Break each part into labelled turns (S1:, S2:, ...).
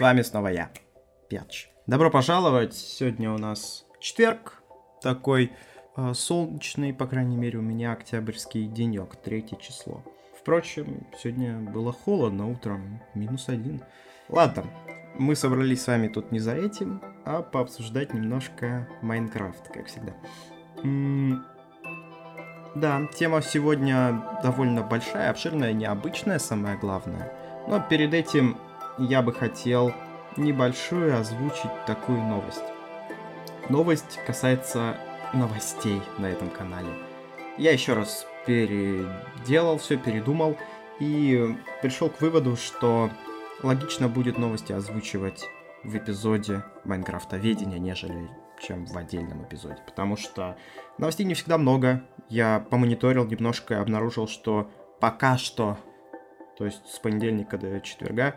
S1: С вами снова я, Пятч. Добро пожаловать. Сегодня у нас четверг, такой э, солнечный, по крайней мере, у меня октябрьский денек, третье число. Впрочем, сегодня было холодно утром, минус один. Ладно, мы собрались с вами тут не за этим, а пообсуждать немножко Майнкрафт, как всегда. М да, тема сегодня довольно большая, обширная, необычная, самое главное. Но перед этим я бы хотел небольшую озвучить такую новость. Новость касается новостей на этом канале. Я еще раз переделал все, передумал и пришел к выводу, что логично будет новости озвучивать в эпизоде Майнкрафта Ведения, нежели чем в отдельном эпизоде. Потому что новостей не всегда много. Я помониторил немножко и обнаружил, что пока что, то есть с понедельника до четверга,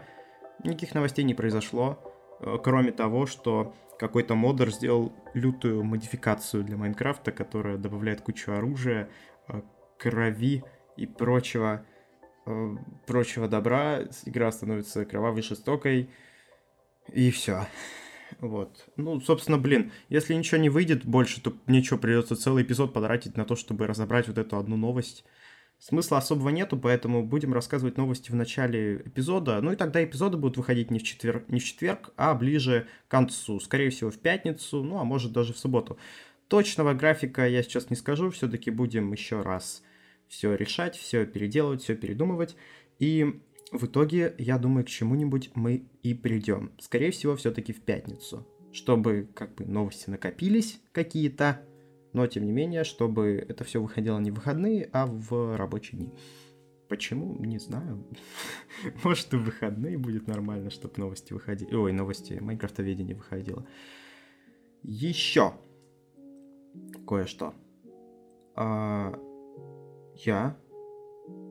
S1: никаких новостей не произошло. Э, кроме того, что какой-то модер сделал лютую модификацию для Майнкрафта, которая добавляет кучу оружия, э, крови и прочего, э, прочего добра. Игра становится кровавой, жестокой. И все. Вот. Ну, собственно, блин, если ничего не выйдет больше, то ничего, придется целый эпизод потратить на то, чтобы разобрать вот эту одну новость. Смысла особого нету, поэтому будем рассказывать новости в начале эпизода. Ну и тогда эпизоды будут выходить не в, четверг, не в четверг, а ближе к концу. Скорее всего, в пятницу, ну а может даже в субботу. Точного графика я сейчас не скажу, все-таки будем еще раз все решать, все переделывать, все передумывать. И в итоге, я думаю, к чему-нибудь мы и придем. Скорее всего, все-таки в пятницу. Чтобы как бы новости накопились какие-то, но тем не менее, чтобы это все выходило не в выходные, а в рабочие дни. Почему? Не знаю. Может, и в выходные будет нормально, чтобы новости выходили. Ой, новости Майнкрафтоведения выходило. Еще кое-что. А, я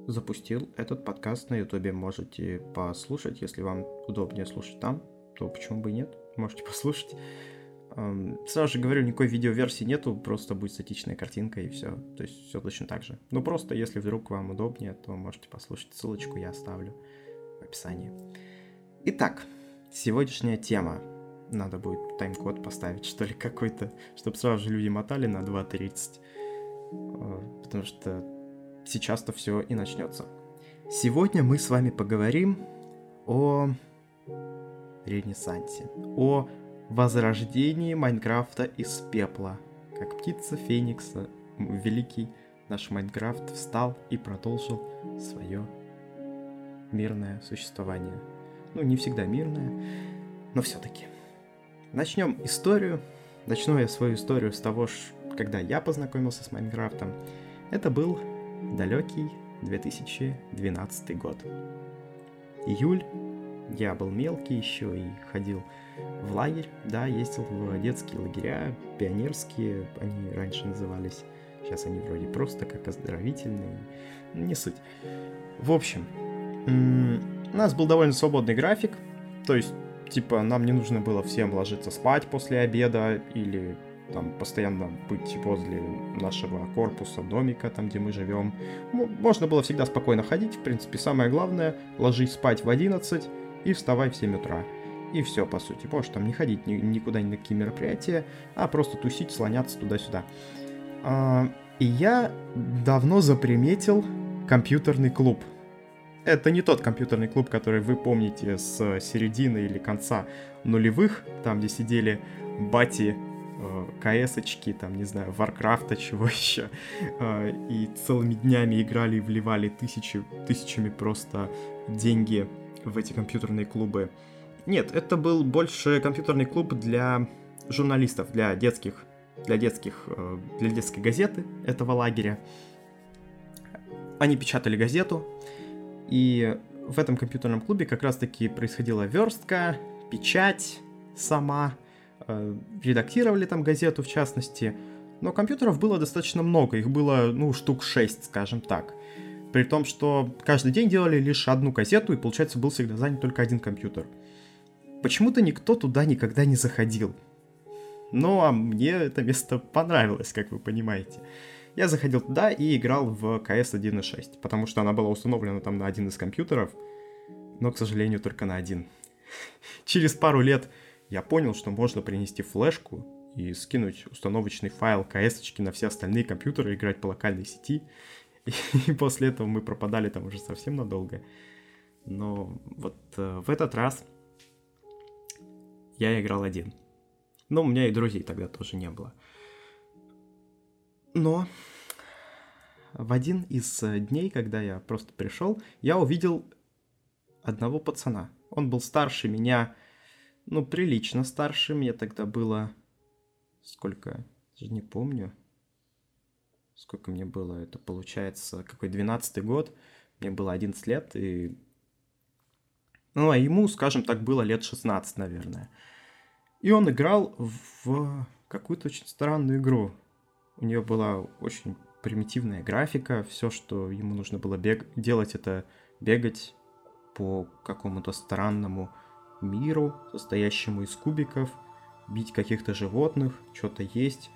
S1: запустил этот подкаст на Ютубе. Можете послушать, если вам удобнее слушать там, то почему бы и нет? Можете послушать. Сразу же говорю, никакой видеоверсии нету, просто будет статичная картинка и все. То есть все точно так же. Ну просто, если вдруг вам удобнее, то можете послушать. Ссылочку я оставлю в описании. Итак, сегодняшняя тема. Надо будет тайм-код поставить, что ли, какой-то, чтобы сразу же люди мотали на 2.30. А, потому что сейчас-то все и начнется. Сегодня мы с вами поговорим о Ренессансе, о возрождении Майнкрафта из пепла. Как птица Феникса, великий наш Майнкрафт встал и продолжил свое мирное существование. Ну, не всегда мирное, но все-таки. Начнем историю. Начну я свою историю с того, когда я познакомился с Майнкрафтом. Это был Далекий 2012 год. Июль. Я был мелкий еще и ходил в лагерь. Да, ездил в детские лагеря, пионерские они раньше назывались. Сейчас они вроде просто как оздоровительные. Не суть. В общем, у нас был довольно свободный график. То есть, типа, нам не нужно было всем ложиться спать после обеда или там постоянно быть возле нашего корпуса, домика, там, где мы живем. Можно было всегда спокойно ходить, в принципе, самое главное, ложись спать в 11 и вставай в 7 утра. И все, по сути. Можешь там не ходить ни, никуда ни на какие мероприятия, а просто тусить, слоняться туда-сюда. А, и я давно заприметил компьютерный клуб. Это не тот компьютерный клуб, который вы помните с середины или конца нулевых, там, где сидели бати Э, КС-очки, там, не знаю, Варкрафта, чего еще. Э, и целыми днями играли и вливали тысячи, тысячами просто деньги в эти компьютерные клубы. Нет, это был больше компьютерный клуб для журналистов, для детских, для детских, э, для детской газеты этого лагеря. Они печатали газету, и в этом компьютерном клубе как раз-таки происходила верстка, печать сама, Э, редактировали там газету в частности, но компьютеров было достаточно много, их было, ну, штук 6, скажем так. При том, что каждый день делали лишь одну газету, и, получается, был всегда занят только один компьютер. Почему-то никто туда никогда не заходил. Ну, а мне это место понравилось, как вы понимаете. Я заходил туда и играл в CS 1.6, потому что она была установлена там на один из компьютеров, но, к сожалению, только на один. через пару лет я понял, что можно принести флешку и скинуть установочный файл КС на все остальные компьютеры, играть по локальной сети. И после этого мы пропадали там уже совсем надолго. Но вот э, в этот раз я играл один. Но у меня и друзей тогда тоже не было. Но в один из э, дней, когда я просто пришел, я увидел одного пацана. Он был старше меня, ну, прилично старше. Мне тогда было... Сколько? Даже не помню. Сколько мне было? Это получается какой 12 год. Мне было 11 лет, и... Ну, а ему, скажем так, было лет 16, наверное. И он играл в какую-то очень странную игру. У нее была очень примитивная графика, все, что ему нужно было бег... делать, это бегать по какому-то странному миру, состоящему из кубиков, бить каких-то животных, что-то есть.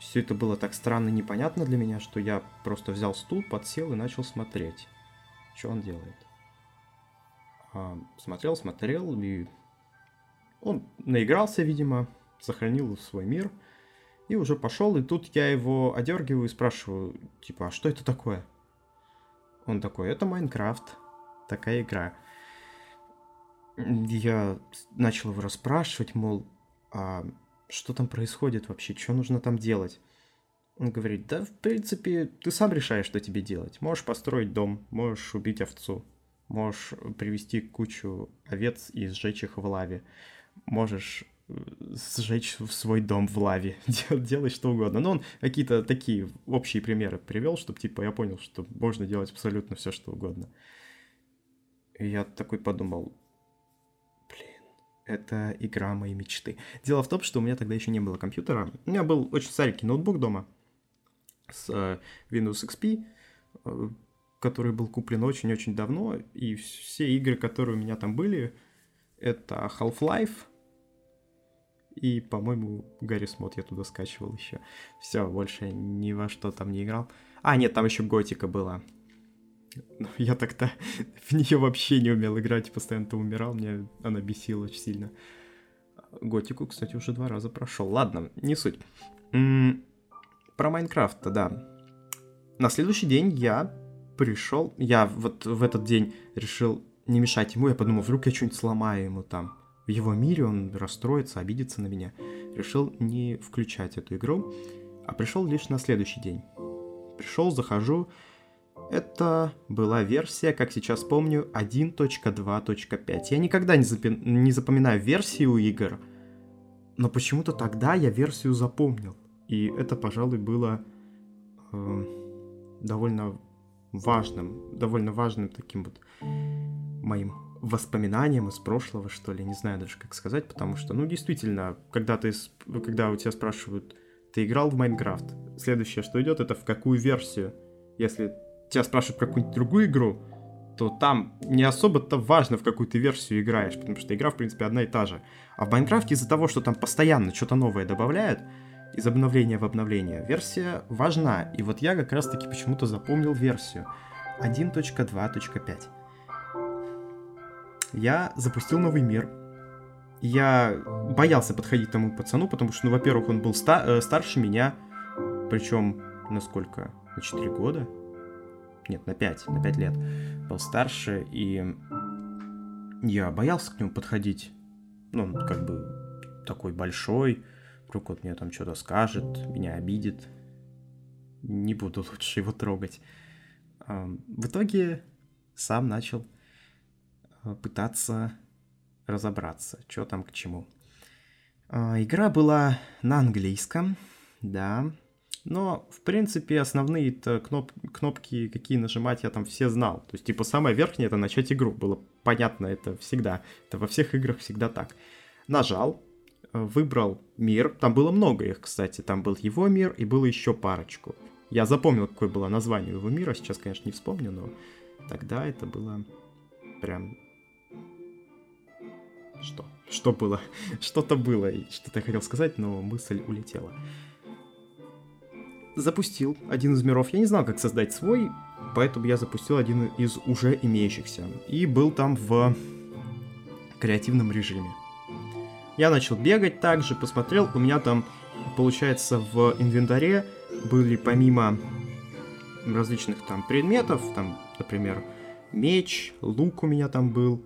S1: Все это было так странно и непонятно для меня, что я просто взял стул, подсел и начал смотреть, что он делает. А, смотрел, смотрел, и он наигрался, видимо, сохранил свой мир – и уже пошел, и тут я его одергиваю и спрашиваю, типа, а что это такое? Он такой, это Майнкрафт, такая игра. Я начал его расспрашивать, мол, а что там происходит вообще, что нужно там делать? Он говорит, да, в принципе, ты сам решаешь, что тебе делать. Можешь построить дом, можешь убить овцу, можешь привести кучу овец и сжечь их в лаве, можешь сжечь свой дом в лаве, делать что угодно. Но он какие-то такие общие примеры привел, чтобы типа я понял, что можно делать абсолютно все, что угодно. И я такой подумал, это игра моей мечты. Дело в том, что у меня тогда еще не было компьютера. У меня был очень старенький ноутбук дома с э, Windows XP, э, который был куплен очень-очень давно, и все игры, которые у меня там были, это Half-Life, и, по-моему, Гарри Смот я туда скачивал еще. Все, больше ни во что там не играл. А, нет, там еще Готика была. Но я тогда в нее вообще не умел играть, постоянно-то умирал, мне она бесила очень сильно. Готику, кстати, уже два раза прошел. Ладно, не суть. М-м- про Майнкрафт, да. На следующий день я пришел, я вот в этот день решил не мешать ему, я подумал, вдруг я что-нибудь сломаю ему там в его мире, он расстроится, обидится на меня. Решил не включать эту игру, а пришел лишь на следующий день. Пришел, захожу. Это была версия, как сейчас помню, 1.2.5. Я никогда не, запи- не запоминаю версии у игр, но почему-то тогда я версию запомнил. И это, пожалуй, было э, довольно важным, довольно важным таким вот моим воспоминаниям из прошлого, что ли, не знаю даже, как сказать, потому что, ну, действительно, когда ты, когда у тебя спрашивают, ты играл в Майнкрафт, следующее, что идет, это в какую версию. Если тебя спрашивают про какую-нибудь другую игру, то там не особо-то важно, в какую ты версию играешь, потому что игра, в принципе, одна и та же. А в Майнкрафте из-за того, что там постоянно что-то новое добавляют, из обновления в обновление, версия важна. И вот я как раз-таки почему-то запомнил версию 1.2.5 я запустил новый мир. Я боялся подходить тому пацану, потому что, ну, во-первых, он был ста- э, старше меня, причем на сколько? На 4 года? Нет, на 5, на 5 лет. Был старше, и я боялся к нему подходить. Ну, он как бы такой большой, вдруг вот мне там что-то скажет, меня обидит. Не буду лучше его трогать. В итоге сам начал Э, пытаться разобраться, что там к чему. А, игра была на английском, да, но, в принципе, основные кноп кнопки, какие нажимать, я там все знал. То есть, типа, самое верхнее — это начать игру. Было понятно это всегда. Это во всех играх всегда так. Нажал, э, выбрал мир. Там было много их, кстати. Там был его мир и было еще парочку. Я запомнил, какое было название его мира. Сейчас, конечно, не вспомню, но тогда это было прям что? Что было? Что-то было, что-то я хотел сказать, но мысль улетела. Запустил один из миров. Я не знал, как создать свой, поэтому я запустил один из уже имеющихся. И был там в креативном режиме. Я начал бегать также, посмотрел, у меня там, получается, в инвентаре были помимо различных там предметов, там, например, меч, лук у меня там был,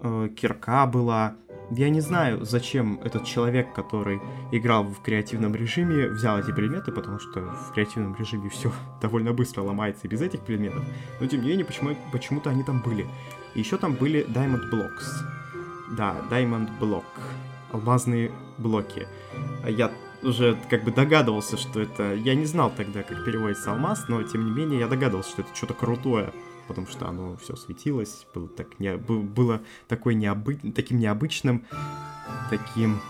S1: э, кирка была. Я не знаю, зачем этот человек, который играл в креативном режиме, взял эти предметы, потому что в креативном режиме все довольно быстро ломается без этих предметов. Но тем не менее, почему, почему-то они там были. Еще там были Diamond Blocks. Да, Diamond Block. Алмазные блоки. Я уже как бы догадывался, что это... Я не знал тогда, как переводится алмаз, но тем не менее я догадывался, что это что-то крутое потому что оно все светилось, было, так не, было такой необы, таким необычным, таким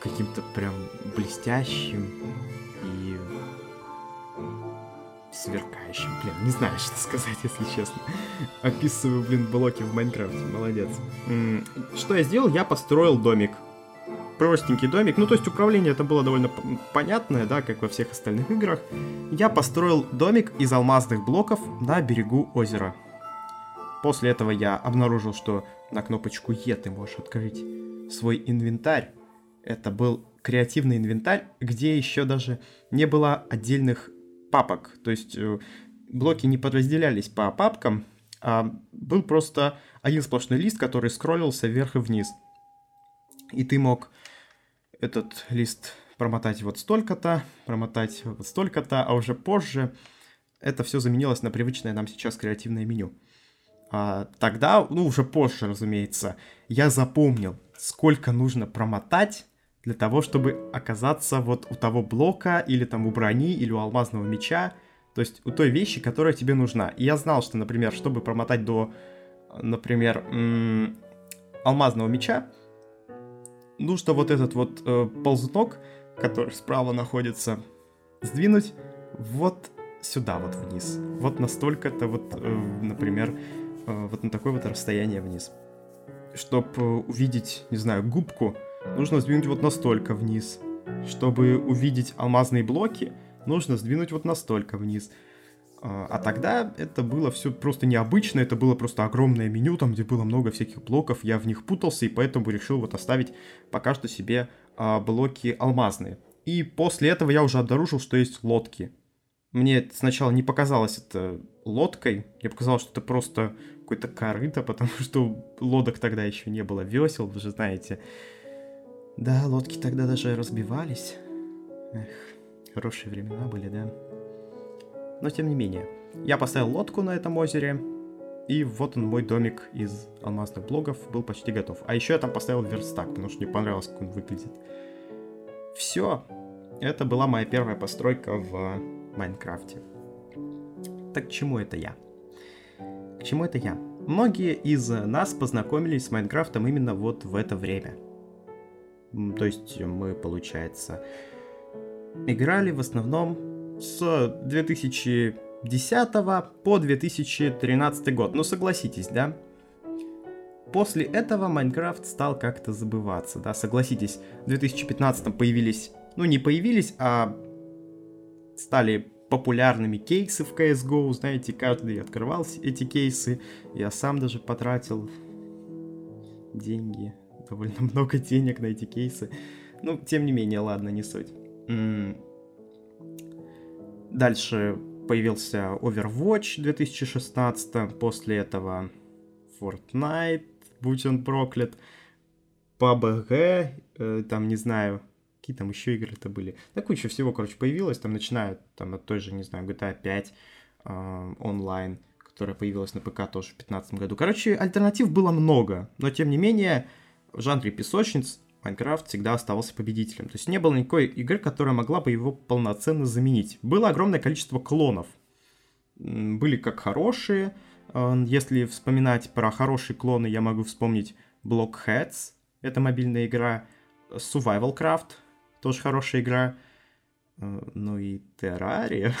S1: каким-то прям блестящим и сверкающим. Блин, не знаю, что сказать, если честно. Описываю, блин, блоки в Майнкрафте. Молодец. Что я сделал? Я построил домик простенький домик. Ну, то есть управление это было довольно понятное, да, как во всех остальных играх. Я построил домик из алмазных блоков на берегу озера. После этого я обнаружил, что на кнопочку Е ты можешь открыть свой инвентарь. Это был креативный инвентарь, где еще даже не было отдельных папок. То есть э, блоки не подразделялись по папкам, а был просто один сплошной лист, который скроллился вверх и вниз. И ты мог этот лист промотать вот столько-то, промотать вот столько-то, а уже позже это все заменилось на привычное нам сейчас креативное меню. А тогда, ну уже позже, разумеется, я запомнил, сколько нужно промотать для того, чтобы оказаться вот у того блока, или там у брони, или у алмазного меча, то есть у той вещи, которая тебе нужна. И я знал, что, например, чтобы промотать до, например, алмазного меча, нужно вот этот вот э, ползунок, который справа находится, сдвинуть вот сюда вот вниз. Вот настолько-то вот, э, например, э, вот на такое вот расстояние вниз. Чтобы э, увидеть, не знаю, губку, нужно сдвинуть вот настолько вниз. Чтобы увидеть алмазные блоки, нужно сдвинуть вот настолько вниз. А, а тогда это было все просто необычно, это было просто огромное меню, там, где было много всяких блоков, я в них путался, и поэтому решил вот оставить пока что себе а, блоки алмазные. И после этого я уже обнаружил, что есть лодки. Мне сначала не показалось это лодкой, мне показалось, что это просто какой-то корыто, потому что лодок тогда еще не было, весел, вы же знаете. Да, лодки тогда даже разбивались. Эх, хорошие времена были, да но тем не менее. Я поставил лодку на этом озере, и вот он, мой домик из алмазных блогов был почти готов. А еще я там поставил верстак, потому что мне понравилось, как он выглядит. Все. Это была моя первая постройка в Майнкрафте. Так к чему это я? К чему это я? Многие из нас познакомились с Майнкрафтом именно вот в это время. То есть мы, получается, играли в основном с 2010 по 2013 год. Ну согласитесь, да? После этого Майнкрафт стал как-то забываться, да, согласитесь, в 2015 появились, ну не появились, а стали популярными кейсы в CSGO, знаете, каждый открывал эти кейсы, я сам даже потратил деньги, довольно много денег на эти кейсы, ну, тем не менее, ладно, не суть. Дальше появился Overwatch 2016, после этого Fortnite, будь он проклят, PUBG, э, там, не знаю, какие там еще игры-то были. Да куча всего, короче, появилось, там, начиная там, от той же, не знаю, GTA 5 э, онлайн, которая появилась на ПК тоже в 2015 году. Короче, альтернатив было много, но, тем не менее, в жанре песочниц Майнкрафт всегда оставался победителем. То есть не было никакой игры, которая могла бы его полноценно заменить. Было огромное количество клонов. Были как хорошие. Э, если вспоминать про хорошие клоны, я могу вспомнить Blockheads. Это мобильная игра. Survival Craft. Тоже хорошая игра. Э, ну и Terraria.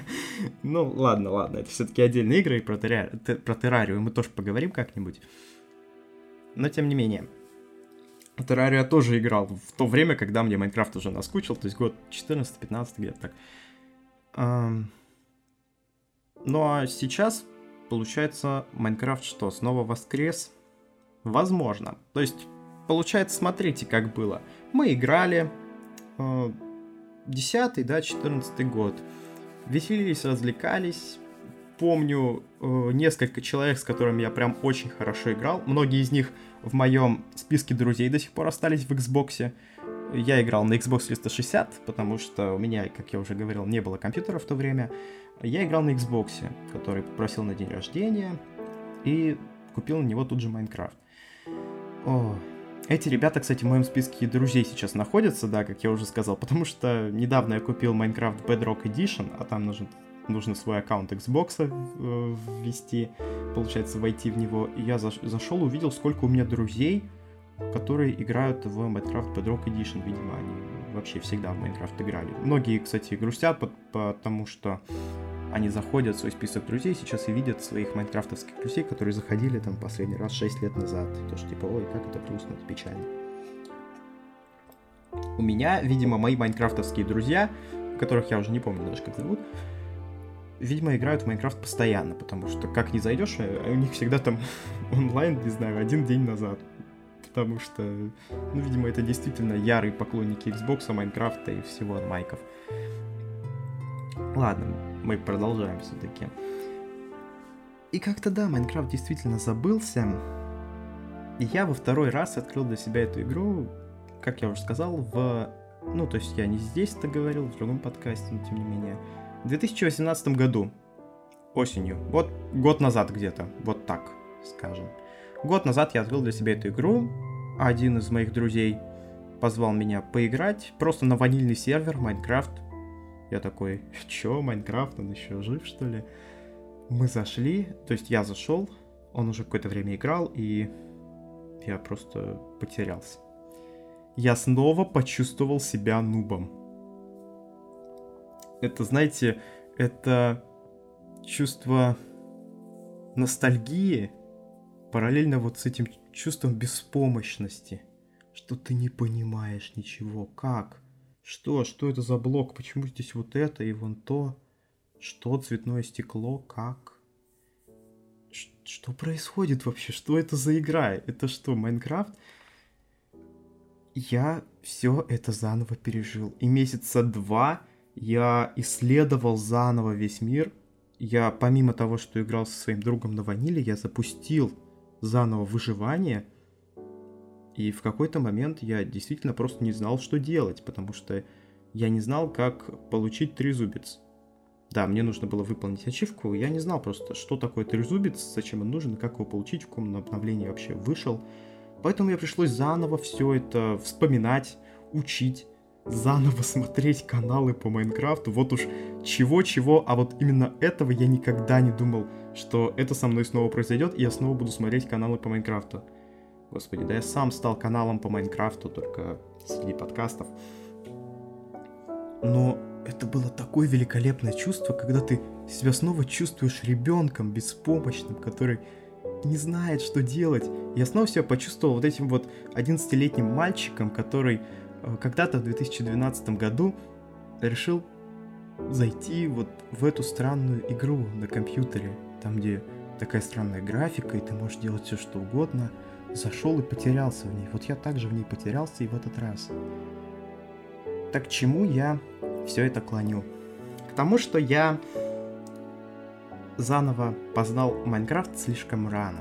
S1: ну ладно, ладно. Это все-таки отдельные игры. И про, Terraria мы тоже поговорим как-нибудь. Но тем не менее. Террария тоже играл в то время, когда мне Майнкрафт уже наскучил, то есть год 14-15 где-то так. Ну а сейчас, получается, Майнкрафт что, снова воскрес? Возможно. То есть, получается, смотрите, как было. Мы играли э, 10 да, 14 год. Веселились, развлекались. Помню э, несколько человек, с которыми я прям очень хорошо играл. Многие из них в моем списке друзей до сих пор остались в Xbox. Я играл на Xbox 360, потому что у меня, как я уже говорил, не было компьютера в то время. Я играл на Xbox, который попросил на день рождения, и купил на него тут же Майнкрафт. Эти ребята, кстати, в моем списке друзей сейчас находятся, да, как я уже сказал, потому что недавно я купил Minecraft Bedrock Edition, а там нужен, нужно свой аккаунт Xbox э, ввести, получается, войти в него. И я заш, зашел, увидел, сколько у меня друзей, которые играют в Minecraft Bedrock Edition, видимо, они вообще всегда в Minecraft играли. Многие, кстати, грустят, потому что они заходят в свой список друзей сейчас и видят своих майнкрафтовских друзей, которые заходили там последний раз 6 лет назад. И тоже типа, ой, как это грустно, это печально. У меня, видимо, мои майнкрафтовские друзья, которых я уже не помню даже как зовут, видимо, играют в Майнкрафт постоянно, потому что как не зайдешь, а у них всегда там онлайн, не знаю, один день назад. Потому что, ну, видимо, это действительно ярые поклонники Xbox, Майнкрафта и всего от майков. Ладно, мы продолжаем все-таки. И как-то да, Майнкрафт действительно забылся. И я во второй раз открыл для себя эту игру, как я уже сказал, в... Ну, то есть я не здесь это говорил, в другом подкасте, но тем не менее. В 2018 году, осенью, вот год назад где-то, вот так, скажем. Год назад я открыл для себя эту игру, один из моих друзей позвал меня поиграть просто на ванильный сервер Майнкрафт я такой, чё, Майнкрафт, он еще жив, что ли? Мы зашли, то есть я зашел, он уже какое-то время играл, и я просто потерялся. Я снова почувствовал себя нубом. Это, знаете, это чувство ностальгии параллельно вот с этим чувством беспомощности, что ты не понимаешь ничего, как, что? Что это за блок? Почему здесь вот это и вон то? Что цветное стекло? Как? Ш что происходит вообще? Что это за игра? Это что, Майнкрафт? Я все это заново пережил. И месяца два я исследовал заново весь мир. Я, помимо того, что играл со своим другом на ваниле, я запустил заново выживание – и в какой-то момент я действительно просто не знал, что делать, потому что я не знал, как получить трезубец. Да, мне нужно было выполнить ачивку, я не знал просто, что такое трезубец, зачем он нужен, как его получить, в каком обновлении вообще вышел. Поэтому мне пришлось заново все это вспоминать, учить, заново смотреть каналы по Майнкрафту. Вот уж чего-чего, а вот именно этого я никогда не думал, что это со мной снова произойдет, и я снова буду смотреть каналы по Майнкрафту. Господи, да я сам стал каналом по Майнкрафту, только среди подкастов. Но это было такое великолепное чувство, когда ты себя снова чувствуешь ребенком, беспомощным, который не знает, что делать. Я снова себя почувствовал вот этим вот 11-летним мальчиком, который когда-то в 2012 году решил зайти вот в эту странную игру на компьютере, там где такая странная графика, и ты можешь делать все что угодно – зашел и потерялся в ней. Вот я также в ней потерялся и в этот раз. Так к чему я все это клоню? К тому, что я заново познал Майнкрафт слишком рано.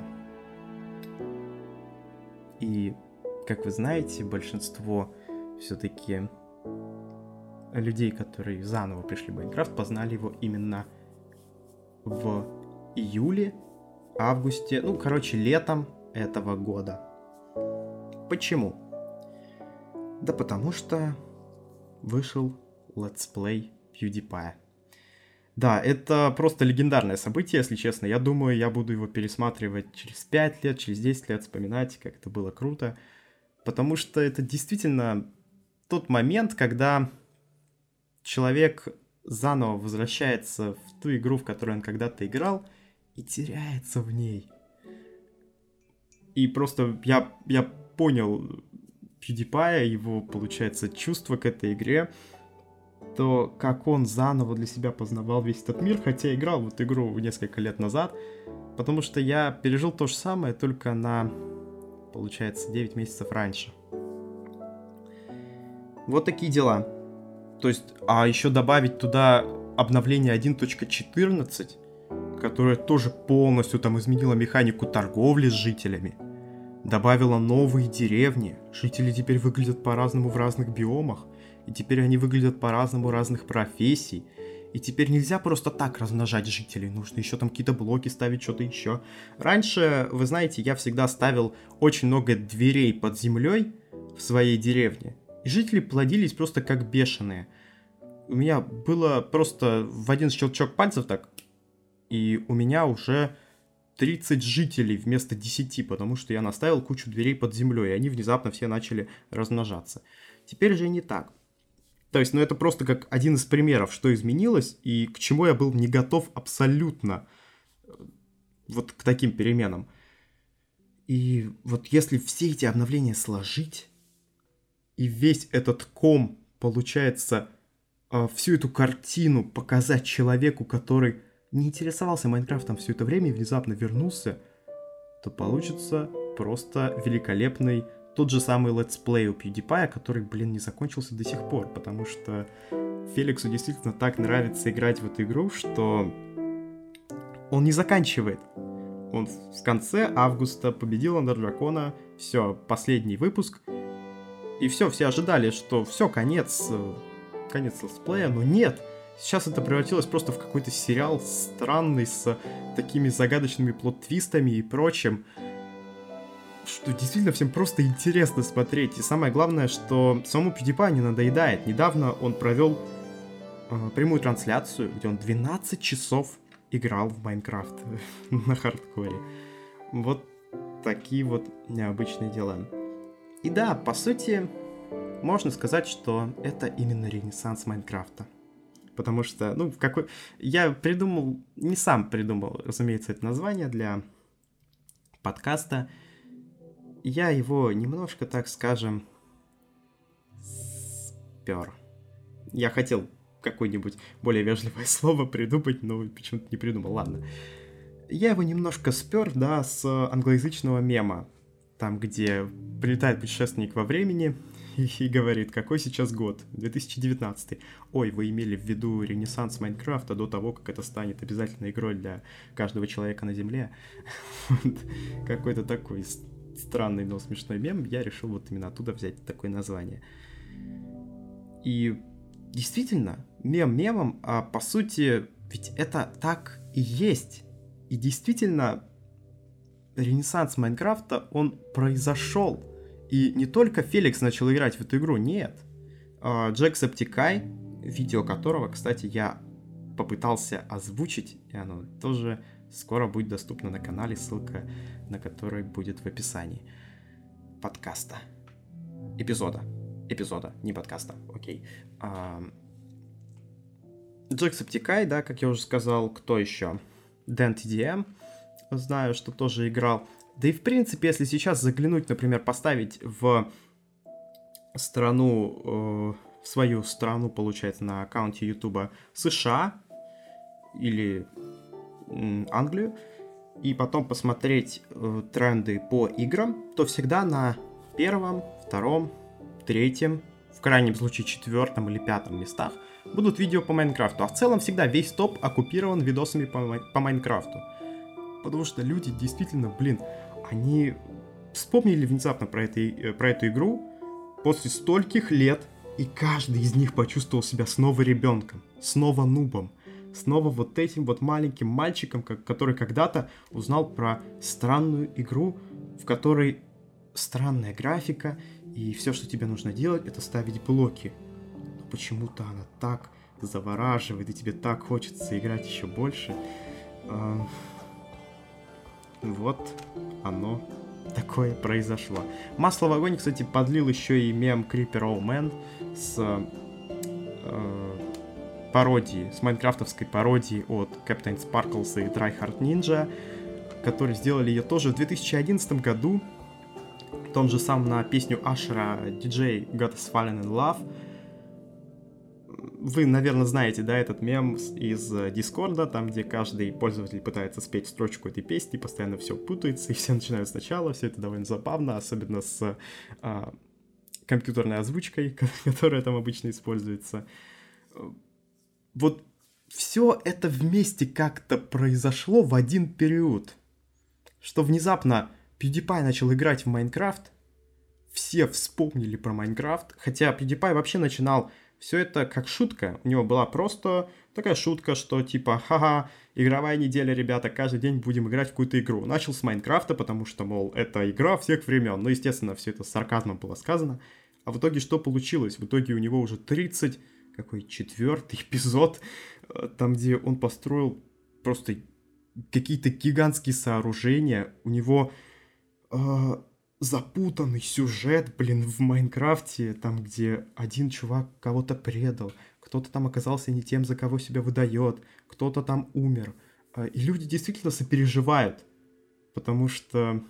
S1: И, как вы знаете, большинство все-таки людей, которые заново пришли в Майнкрафт, познали его именно в июле, августе, ну, короче, летом этого года. Почему? Да потому что вышел летсплей PewDiePie. Да, это просто легендарное событие, если честно. Я думаю, я буду его пересматривать через 5 лет, через 10 лет, вспоминать, как это было круто. Потому что это действительно тот момент, когда человек заново возвращается в ту игру, в которую он когда-то играл, и теряется в ней. И просто я, я понял PewDiePie, его, получается, чувство к этой игре, то как он заново для себя познавал весь этот мир, хотя играл в эту игру несколько лет назад, потому что я пережил то же самое, только на получается, 9 месяцев раньше. Вот такие дела. То есть, а еще добавить туда обновление 1.14, которое тоже полностью там изменило механику торговли с жителями. Добавила новые деревни. Жители теперь выглядят по-разному в разных биомах. И теперь они выглядят по-разному разных профессий. И теперь нельзя просто так размножать жителей, нужно еще там какие-то блоки ставить, что-то еще. Раньше, вы знаете, я всегда ставил очень много дверей под землей в своей деревне. И жители плодились просто как бешеные. У меня было просто в один щелчок пальцев так, и у меня уже 30 жителей вместо 10, потому что я наставил кучу дверей под землей, и они внезапно все начали размножаться. Теперь же не так. То есть, ну это просто как один из примеров, что изменилось и к чему я был не готов абсолютно э, вот к таким переменам. И вот если все эти обновления сложить, и весь этот ком, получается, э, всю эту картину показать человеку, который не интересовался Майнкрафтом все это время и внезапно вернулся, то получится просто великолепный тот же самый летсплей у PewDiePie, который, блин, не закончился до сих пор, потому что Феликсу действительно так нравится играть в эту игру, что он не заканчивает. Он в конце августа победил Эндер Дракона, все, последний выпуск, и все, все ожидали, что все, конец, конец летсплея, но нет, Сейчас это превратилось просто в какой-то сериал странный, с такими загадочными плод-твистами и прочим что действительно всем просто интересно смотреть. И самое главное, что самому PewDiePie не надоедает. Недавно он провел э, прямую трансляцию, где он 12 часов играл в Майнкрафт на хардкоре. Вот такие вот необычные дела. И да, по сути, можно сказать, что это именно ренессанс Майнкрафта. Потому что, ну, какой... Я придумал, не сам придумал, разумеется, это название для подкаста я его немножко, так скажем, спер. Я хотел какое-нибудь более вежливое слово придумать, но почему-то не придумал. Ладно. Я его немножко спер, да, с англоязычного мема. Там, где прилетает путешественник во времени и, говорит, какой сейчас год? 2019. Ой, вы имели в виду ренессанс Майнкрафта до того, как это станет обязательной игрой для каждого человека на Земле. Какой-то такой странный, но смешной мем, я решил вот именно оттуда взять такое название. И действительно, мем мемом, а по сути, ведь это так и есть. И действительно, ренессанс Майнкрафта, он произошел. И не только Феликс начал играть в эту игру, нет. А, Джек Септикай, видео которого, кстати, я попытался озвучить, и оно тоже скоро будет доступно на канале, ссылка на который будет в описании подкаста. Эпизода. Эпизода, не подкаста, окей. А... Джексептикай, да, как я уже сказал, кто еще? Дэн TDM, знаю, что тоже играл. Да и в принципе, если сейчас заглянуть, например, поставить в страну, э, в свою страну, получается, на аккаунте Ютуба США или э, Англию, и потом посмотреть э, тренды по играм, то всегда на первом, втором, третьем, в крайнем случае четвертом или пятом местах будут видео по Майнкрафту. А в целом всегда весь топ оккупирован видосами по, по Майнкрафту. Потому что люди действительно, блин, они вспомнили внезапно про, это, э, про эту игру после стольких лет, и каждый из них почувствовал себя снова ребенком, снова нубом снова вот этим вот маленьким мальчиком, который когда-то узнал про странную игру, в которой странная графика, и все, что тебе нужно делать, это ставить блоки. Но почему-то она так завораживает, и тебе так хочется играть еще больше. А, вот оно такое произошло. Масло в огонь, кстати, подлил еще и мем Creeper All Man с э, пародии, с майнкрафтовской пародии от Captain Sparkles и Dry Heart Ninja, которые сделали ее тоже в 2011 году, в том же самом на песню Ашера DJ God is Fallen in Love. Вы, наверное, знаете, да, этот мем из Дискорда, там, где каждый пользователь пытается спеть строчку этой песни, постоянно все путается, и все начинают сначала, все это довольно забавно, особенно с а, компьютерной озвучкой, которая там обычно используется. Вот все это вместе как-то произошло в один период, что внезапно PewDiePie начал играть в Майнкрафт, все вспомнили про Майнкрафт, хотя PewDiePie вообще начинал все это как шутка. У него была просто такая шутка, что типа, ха-ха, игровая неделя, ребята, каждый день будем играть в какую-то игру. Начал с Майнкрафта, потому что, мол, это игра всех времен. Ну, естественно, все это с сарказмом было сказано. А в итоге что получилось? В итоге у него уже 30, какой четвертый эпизод, э, там, где он построил просто какие-то гигантские сооружения. У него э, запутанный сюжет, блин, в Майнкрафте, там, где один чувак кого-то предал, кто-то там оказался не тем, за кого себя выдает, кто-то там умер. А, и люди действительно сопереживают, потому что...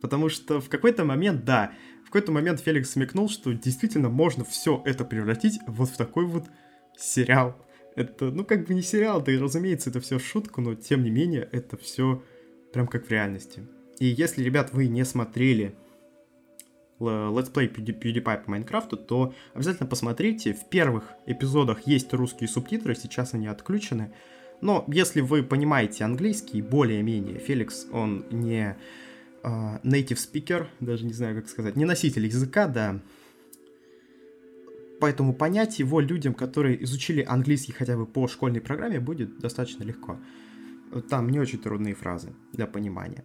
S1: Потому что в какой-то момент, да, в какой-то момент Феликс смекнул, что действительно можно все это превратить вот в такой вот сериал. Это, ну, как бы не сериал, да и, разумеется, это все шутка, но, тем не менее, это все прям как в реальности. И если, ребят, вы не смотрели Let's Play PewDiePie по Майнкрафту, то обязательно посмотрите. В первых эпизодах есть русские субтитры, сейчас они отключены. Но если вы понимаете английский более-менее, Феликс, он не uh, native speaker, даже не знаю, как сказать, не носитель языка, да. Поэтому понять его людям, которые изучили английский хотя бы по школьной программе, будет достаточно легко. Там не очень трудные фразы для понимания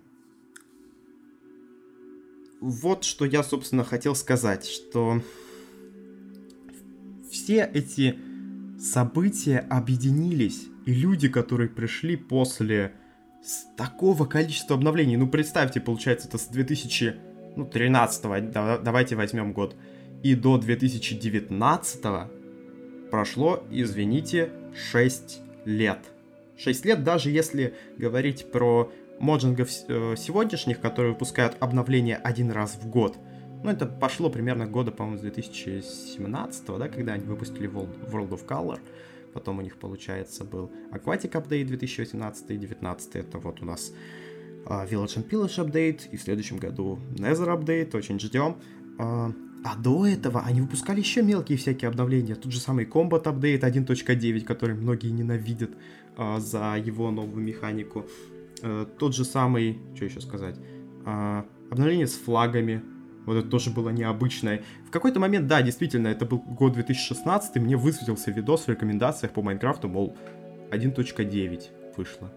S1: вот что я, собственно, хотел сказать, что все эти события объединились, и люди, которые пришли после такого количества обновлений, ну представьте, получается, это с 2013, ну, давайте возьмем год, и до 2019 прошло, извините, 6 лет. 6 лет, даже если говорить про моджингов э, сегодняшних, которые выпускают обновления один раз в год. Ну, это пошло примерно года, по-моему, с 2017, да, когда они выпустили World of Color. Потом у них, получается, был Aquatic Update 2018 и 2019. Это вот у нас uh, Village and Pillage Update. И в следующем году Nether Update. Очень ждем. Uh, а до этого они выпускали еще мелкие всякие обновления. Тот же самый Combat Update 1.9, который многие ненавидят uh, за его новую механику. Э, тот же самый, что еще сказать, э, обновление с флагами, вот это тоже было необычное. В какой-то момент, да, действительно, это был год 2016, и мне высветился видос в рекомендациях по Майнкрафту, мол, 1.9 вышло.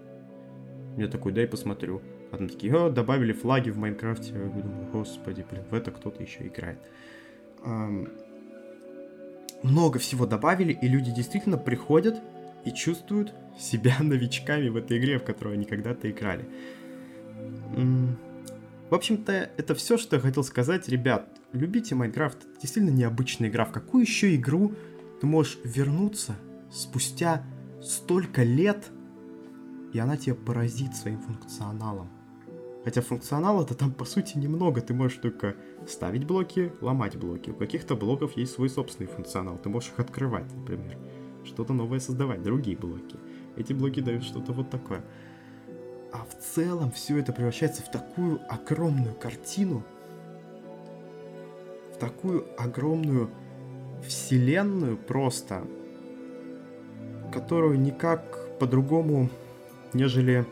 S1: Я такой, дай посмотрю. А там такие, о, добавили флаги в Майнкрафте. Я думаю, господи, блин, в это кто-то еще играет. Эм... Много всего добавили, и люди действительно приходят и чувствуют себя новичками в этой игре, в которую они когда-то играли. В общем-то, это все, что я хотел сказать. Ребят, любите Майнкрафт. Это действительно необычная игра. В какую еще игру ты можешь вернуться спустя столько лет, и она тебя поразит своим функционалом? Хотя функционала-то там по сути немного. Ты можешь только ставить блоки, ломать блоки. У каких-то блоков есть свой собственный функционал. Ты можешь их открывать, например. Что-то новое создавать, другие блоки. Эти блоки дают что-то вот такое. А в целом все это превращается в такую огромную картину, в такую огромную вселенную просто, которую никак по-другому, нежели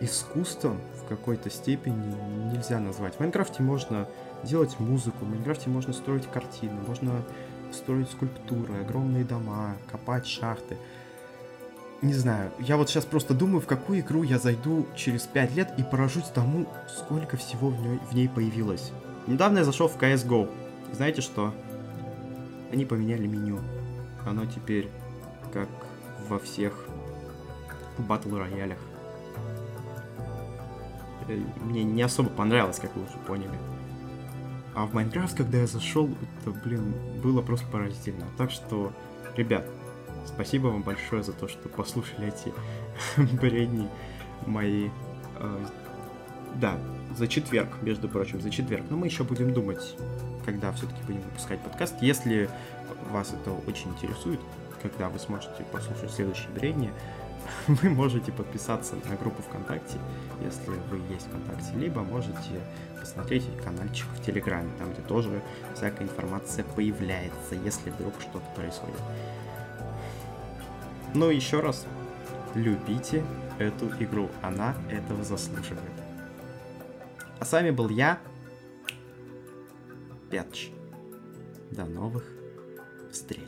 S1: искусством в какой-то степени нельзя назвать. В Майнкрафте можно делать музыку, в Майнкрафте можно строить картины, можно строить скульптуры, огромные дома, копать шахты не знаю, я вот сейчас просто думаю, в какую игру я зайду через 5 лет и поражусь тому, сколько всего в ней, в ней появилось. Недавно я зашел в CSGO. Знаете что? Они поменяли меню. Оно теперь как во всех батл роялях. Э, мне не особо понравилось, как вы уже поняли. А в Майнкрафт, когда я зашел, это, блин, было просто поразительно. Так что, ребят, Спасибо вам большое за то, что послушали эти бредни мои. Э, Да, за четверг, между прочим, за четверг. Но мы еще будем думать, когда все-таки будем выпускать подкаст. Если вас это очень интересует, когда вы сможете послушать следующее бредни, вы можете подписаться на группу ВКонтакте, если вы есть ВКонтакте, либо можете посмотреть каналчик в Телеграме, там где тоже всякая информация появляется, если вдруг что-то происходит. Но еще раз, любите эту игру, она этого заслуживает. А с вами был я, Пятч. До новых встреч.